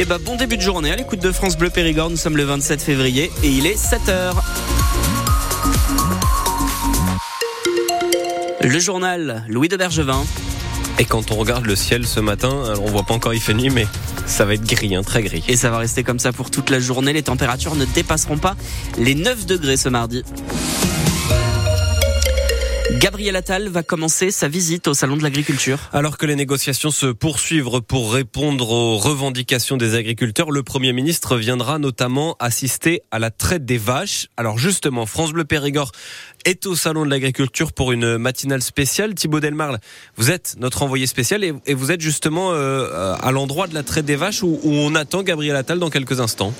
Et bah bon début de journée à l'écoute de France Bleu Périgord. Nous sommes le 27 février et il est 7h. Le journal Louis de Bergevin. Et quand on regarde le ciel ce matin, on voit pas encore il fait nuit, mais ça va être gris, hein, très gris. Et ça va rester comme ça pour toute la journée. Les températures ne dépasseront pas les 9 degrés ce mardi. Gabriel Attal va commencer sa visite au Salon de l'Agriculture. Alors que les négociations se poursuivent pour répondre aux revendications des agriculteurs, le Premier ministre viendra notamment assister à la traite des vaches. Alors justement, France Bleu Périgord est au Salon de l'Agriculture pour une matinale spéciale. Thibaut Delmarle, vous êtes notre envoyé spécial et, vous êtes justement euh, à l'endroit de la traite des vaches où on attend Gabriel Attal dans quelques instants.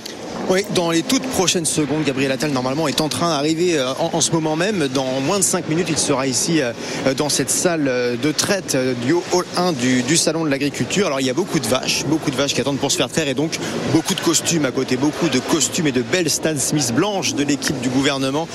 Oui, dans les toutes prochaines secondes, Gabriel Attal normalement est en train d'arriver euh, en, ce moment même. Dans moins de 5 minutes, il sera ici euh, dans cette salle euh, de traite du hall 1 du, salon de l'agriculture. Alors il y a beaucoup de vaches, beaucoup de vaches qui attendent pour se faire traire et donc beaucoup de costumes à côté, beaucoup de costumes et de belles Stan Smith blanches de l'équipe du gouvernement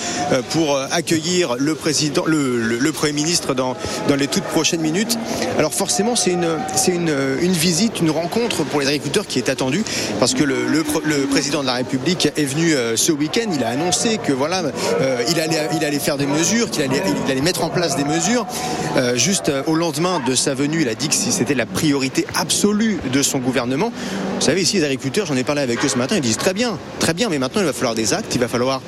pour accueillir le président, le, premier ministre dans, dans les toutes prochaines minutes. Alors forcément, c'est une, c'est une, une visite, une rencontre pour les agriculteurs qui est attendue parce que le, le président de la République est venu euh, ce week-end. Il a annoncé que voilà, euh, il allait, faire des mesures, qu'il allait, allait mettre en place des mesures. Euh, juste au lendemain de sa venue, il a dit que c'était la priorité absolue de son gouvernement. Vous savez, ici, les agriculteurs, j'en ai parlé avec eux ce matin, ils disent très bien, très bien, mais maintenant il va falloir des actes, il va falloir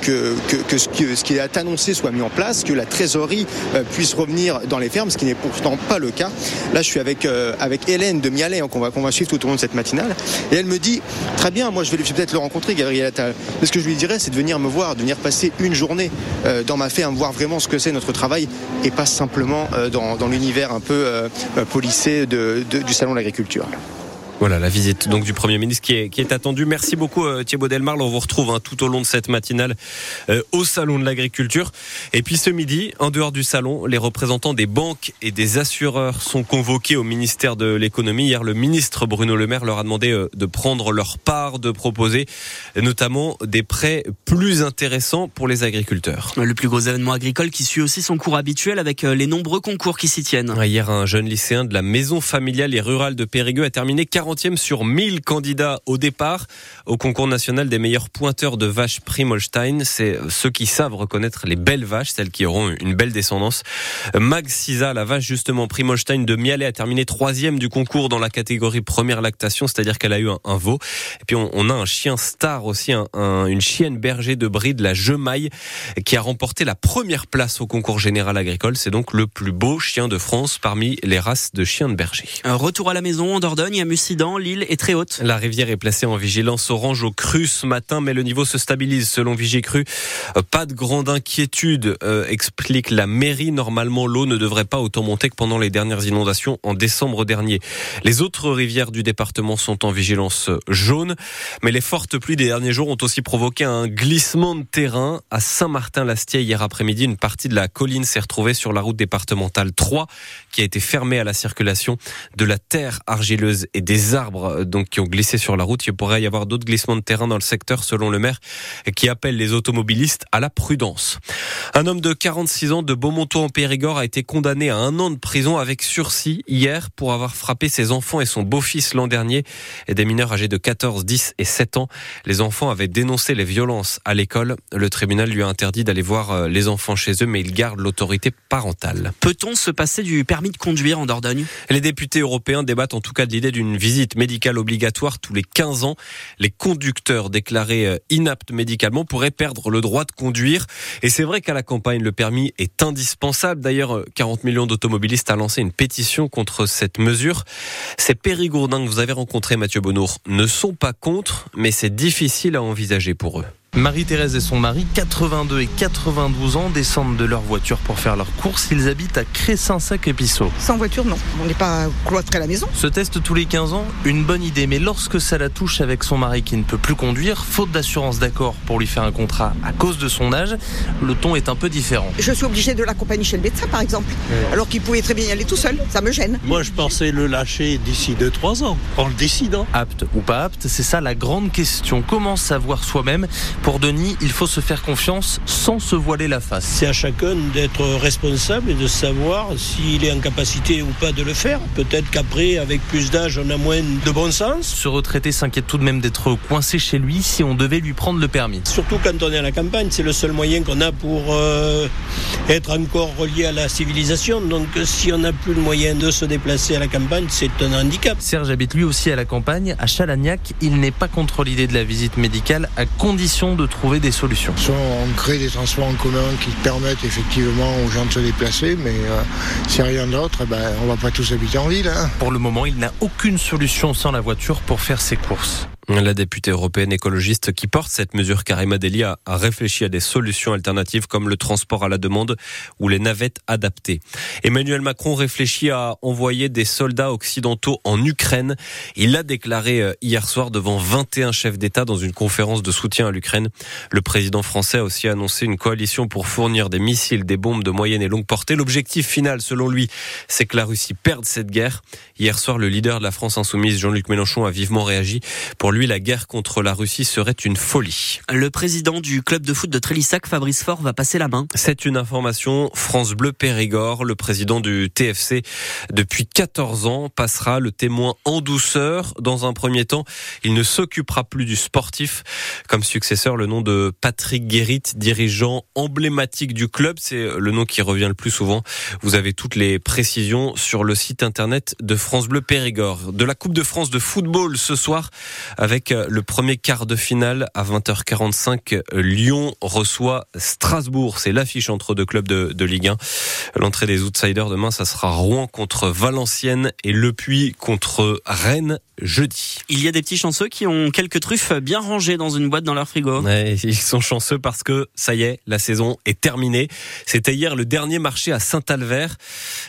que, que, ce, ce, qui, est annoncé soit mis en place, que la trésorerie puisse revenir dans les fermes, ce qui n'est pourtant pas le cas. Là, je suis avec, avec Hélène de Mialet, hein, qu'on va, qu'on va suivre tout au long de cette matinale, et elle me dit très bien, moi je vais peut-être le rencontrer, Gabriel Attal. Mais ce que je lui dirais, c'est de venir me voir, de venir passer une journée euh, dans ma ferme, voir vraiment ce que c'est notre travail et pas simplement euh, dans, l'univers un peu euh, policé du salon de l'agriculture. Voilà la visite donc du Premier ministre qui est, qui est attendue. Merci beaucoup euh, Thibaut Delmarle. On vous retrouve hein, tout au long de cette matinale euh, au Salon de l'Agriculture. Et puis ce midi, en dehors du salon, les représentants des banques et des assureurs sont convoqués au ministère de l'économie. Hier, le ministre Bruno Le Maire leur a demandé euh, de prendre leur part, de proposer notamment des prêts plus intéressants pour les agriculteurs. Le plus gros événement agricole qui suit aussi son cours habituel avec les nombreux concours qui s'y tiennent. Hier, un jeune lycéen de la maison familiale et rurale de Périgueux a terminé 40e sur 1000 candidats au départ au concours national des meilleurs pointeurs de vaches Primolstein. C'est ceux qui savent reconnaître les belles vaches, celles qui auront une belle descendance. Mag Sisa, la vache justement Primolstein de Mialet, a terminé troisième du concours dans la catégorie première lactation, c'est-à-dire qu'elle a eu un, veau. Et puis on, a un chien star aussi, une chienne berger de bride, la Gemaille, qui a remporté la première place au concours général agricole. C'est donc le plus beau chien de France parmi les races de chiens de berger. Un retour à la maison en Dordogne, à Mussy l'île est très haute. La rivière est placée en vigilance orange au cru ce matin, mais le niveau se stabilise selon Vigicru. Euh, pas de grande inquiétude, euh, explique la mairie. Normalement, l'eau ne devrait pas autant monter que pendant les dernières inondations en décembre dernier. Les autres rivières du département sont en vigilance jaune, mais les fortes pluies des derniers jours ont aussi provoqué un glissement de terrain à Saint-Martin-Lastier hier après-midi. Une partie de la colline s'est retrouvée sur la route départementale 3 qui a été fermée à la circulation de la terre argileuse et des arbres euh, donc qui ont glissé sur la route. Il pourrait y avoir d'autres glissements de terrain dans le secteur, selon le maire, qui appelle les automobilistes à la prudence. Un homme de 46 ans de Beaumontot en Périgord a été condamné à un an de prison avec sursis hier pour avoir frappé ses enfants et son beau-fils l'an dernier et des mineurs âgés de 14, 10 et 7 ans. Les enfants avaient dénoncé les violences à l'école. Le tribunal lui a interdit d'aller voir euh, les enfants chez eux, mais il garde l'autorité parentale. Peut-on se passer du permis de conduire en Dordogne? Les députés européens débattent en tout cas de l'idée d'une visite médicale obligatoire tous les 15 ans. Les conducteurs déclarés euh, inaptes médicalement pourraient perdre le droit de conduire. Et c'est vrai qu'à la campagne, le permis est indispensable. D'ailleurs, 40 euh, millions d'automobilistes a lancé une pétition contre cette mesure. Ces périgourdins que vous avez rencontrés, Mathieu Bonour, ne sont pas contre, mais c'est difficile à envisager pour eux. Marie-Thérèse et son mari, 82 et 92 ans, descendent de leur voiture pour faire leurs courses. Ils habitent à Cressin-Sac et Sans voiture, non. On n'est pas cloîtré à la maison. Ce test tous les 15 ans, une bonne idée. Mais lorsque ça la touche avec son mari qui ne peut plus conduire, faute d'assurance d'accord pour lui faire un contrat à cause de son âge, le ton est un peu différent. Je suis obligée de l'accompagner chez le médecin, par exemple. Alors qu'il pouvait très bien y aller tout seul. Ça me gêne. Moi, je pensais le lâcher d'ici 2-3 ans, en le décidant. Apte ou pas apte, c'est ça la grande question. Comment savoir soi-même Pour Denis, il faut se faire confiance sans se voiler la face. C'est à chacun d'être responsable et de savoir s'il est en capacité ou pas de le faire. Peut-être qu'après, avec plus d'âge, on a moins de bon sens. Ce retraité s'inquiète tout de même d'être coincé chez lui si on devait lui prendre le permis. Surtout quand on est à la campagne, c'est le seul moyen qu'on a pour euh, être encore relié à la civilisation. Donc si on n'a plus le moyen de se déplacer à la campagne, c'est un handicap. Serge habite lui aussi à la campagne, à Chalagnac. Il n'est pas contre l'idée de la visite médicale à condition de trouver des solutions. Soit on crée des transports en commun qui permettent effectivement aux gens de se déplacer, mais euh, si rien d'autre, eh ben, on va pas tous habiter en ville. Hein. Pour le moment, il n'a aucune solution sans la voiture pour faire ses courses. La députée européenne écologiste qui porte cette mesure, Karima Deli, a, réfléchi à des solutions alternatives comme le transport à la demande ou les navettes adaptées. Emmanuel Macron réfléchit à envoyer des soldats occidentaux en Ukraine. Il l'a déclaré euh, hier soir devant 21 chefs d'État dans une conférence de soutien à l'Ukraine. Le président français a aussi annoncé une coalition pour fournir des missiles, des bombes de moyenne et longue portée. L'objectif final, selon lui, c'est que la Russie perde cette guerre. Hier soir, le leader de la France insoumise, Jean-Luc Mélenchon, a vivement réagi. Pour lui, la guerre contre la Russie serait une folie. Le président du club de foot de Trélissac, Fabrice Faure, va passer la main. C'est une information France Bleu Périgord. Le président du TFC, depuis 14 ans, passera le témoin en douceur. Dans un premier temps, il ne s'occupera plus du sportif. Comme successeur, le nom de Patrick Guérit, dirigeant emblématique du club. C'est le nom qui revient le plus souvent. Vous avez toutes les précisions sur le site internet de France Bleu Périgord. De la Coupe de France de football ce soir, avec euh, le premier quart de finale à 20h45. Lyon reçoit Strasbourg. C'est l'affiche entre deux clubs de, de Ligue 1. L'entrée des outsiders demain, ça sera Rouen contre Valenciennes et Le Puy contre Rennes jeudi. Il y a des petits chanceux qui ont quelques truffes bien rangées dans une boîte dans leur frigo. Ouais, ils sont chanceux parce que ça y est, la saison est terminée. C'était hier le dernier marché à Saint-Alvert.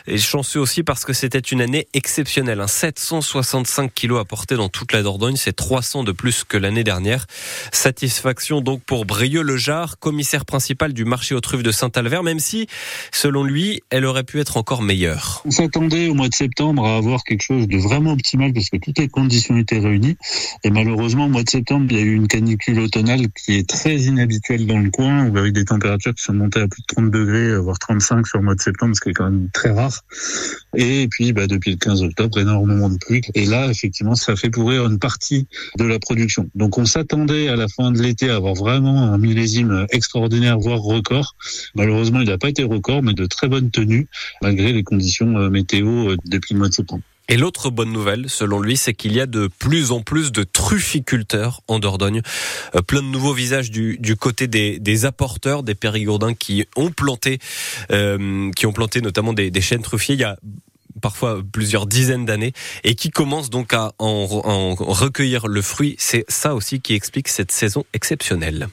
Et chanceux aussi parce que c'était une année exceptionnelle. 765 kilos apportés dans toute la Dordogne, c'est 300 de plus que l'année dernière. Satisfaction donc pour Brieux-le-Jard, commissaire principal du marché aux truffes de Saint-Alvert, même si, selon lui, elle aurait pu être encore meilleure. On s'attendait au mois de septembre à avoir quelque chose de vraiment optimal parce que toutes les conditions étaient réunies. Et malheureusement, au mois de septembre, il y a eu une canicule automnale qui est très inhabituelle dans le coin, avec des températures qui sont montées à plus de 30 degrés, voire 35 sur le mois de septembre, ce qui est quand même très rare. Et puis, bah, depuis le 15 octobre, énormément de pluie. Et là, effectivement, ça fait pourrir une partie de la production. Donc, on s'attendait à la fin de l'été à avoir vraiment un millésime extraordinaire, voire record. Malheureusement, il n'a pas été record, mais de très bonne tenue, malgré les conditions euh, météo euh, depuis le mois de septembre. Et l'autre bonne nouvelle, selon lui, c'est qu'il y a de plus en plus de trufficulteurs en Dordogne. Euh, plein de nouveaux visages du, côté des, des, apporteurs, des périgourdins qui ont planté, euh, qui ont planté notamment des, des chênes truffiers. Il y a parfois plusieurs dizaines d'années, et qui commencent donc à en, en recueillir le fruit. C'est ça aussi qui explique cette saison exceptionnelle.